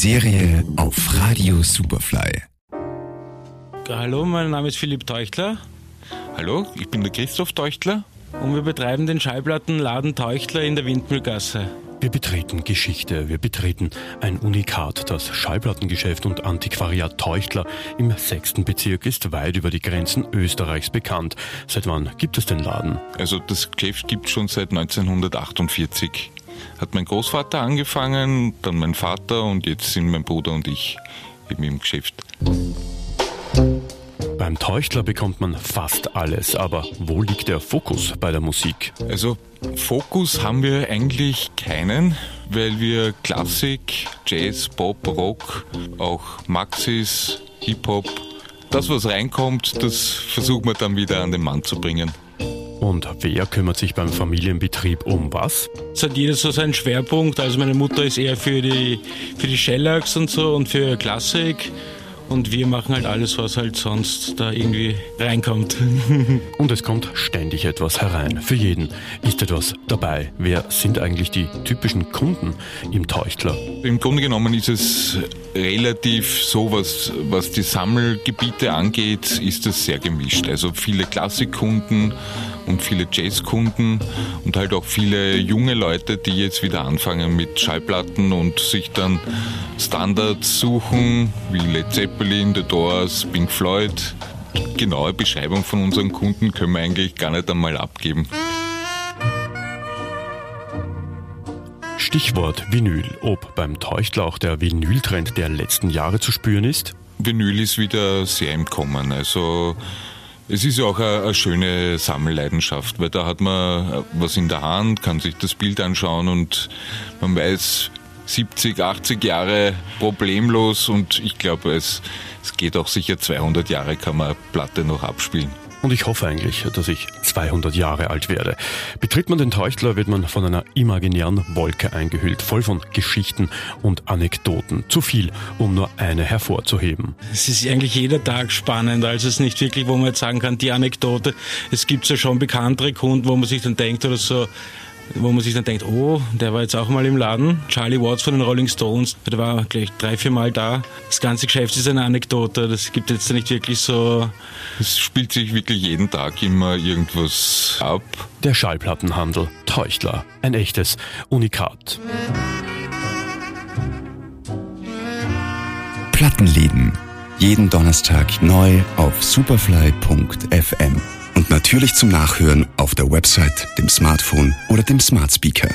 Serie auf Radio Superfly. Hallo, mein Name ist Philipp Teuchtler Hallo, ich bin der Christoph Teuchtler. und wir betreiben den Schallplattenladen Teuchtler in der Windmühlgasse. Wir betreten Geschichte, wir betreten ein Unikat. Das Schallplattengeschäft und Antiquariat Teuchtler im sechsten Bezirk ist weit über die Grenzen Österreichs bekannt. Seit wann gibt es den Laden? Also das Geschäft gibt schon seit 1948. Hat mein Großvater angefangen, dann mein Vater und jetzt sind mein Bruder und ich eben im Geschäft. Beim Teuchtler bekommt man fast alles, aber wo liegt der Fokus bei der Musik? Also Fokus haben wir eigentlich keinen, weil wir Klassik, Jazz, Pop, Rock, auch Maxis, Hip-Hop, das was reinkommt, das versuchen wir dann wieder an den Mann zu bringen. Und wer kümmert sich beim Familienbetrieb um was? Es hat jeder so seinen Schwerpunkt. Also meine Mutter ist eher für die, für die Shellacks und so und für Klassik. Und wir machen halt alles, was halt sonst da irgendwie reinkommt. Und es kommt ständig etwas herein. Für jeden ist etwas dabei. Wer sind eigentlich die typischen Kunden im Teuchtler? Im Grunde genommen ist es relativ so, was, was die Sammelgebiete angeht, ist es sehr gemischt. Also viele Klassikkunden und viele Jazzkunden und halt auch viele junge Leute, die jetzt wieder anfangen mit Schallplatten und sich dann Standards suchen, wie Led Zeppelin, The Doors, Pink Floyd. Genaue Beschreibung von unseren Kunden können wir eigentlich gar nicht einmal abgeben. Stichwort Vinyl. Ob beim Teuchtler auch der Vinyltrend der letzten Jahre zu spüren ist? Vinyl ist wieder sehr im Kommen. Also es ist ja auch eine, eine schöne Sammelleidenschaft, weil da hat man was in der Hand, kann sich das Bild anschauen und man weiß 70, 80 Jahre problemlos und ich glaube, es, es geht auch sicher 200 Jahre kann man Platte noch abspielen. Und ich hoffe eigentlich, dass ich 200 Jahre alt werde. Betritt man den Teuchtler, wird man von einer imaginären Wolke eingehüllt, voll von Geschichten und Anekdoten. Zu viel, um nur eine hervorzuheben. Es ist eigentlich jeder Tag spannend. Also es ist nicht wirklich, wo man jetzt sagen kann, die Anekdote. Es gibt ja schon bekanntere Kunden, wo man sich dann denkt oder so, wo man sich dann denkt, oh, der war jetzt auch mal im Laden. Charlie Watts von den Rolling Stones, der war gleich drei, vier Mal da. Das ganze Geschäft ist eine Anekdote. Das gibt jetzt nicht wirklich so Es spielt sich wirklich jeden Tag immer irgendwas ab. Der Schallplattenhandel Teuchtler. Ein echtes Unikat. Plattenleben. Jeden Donnerstag neu auf superfly.fm. Natürlich zum Nachhören auf der Website, dem Smartphone oder dem Smart Speaker.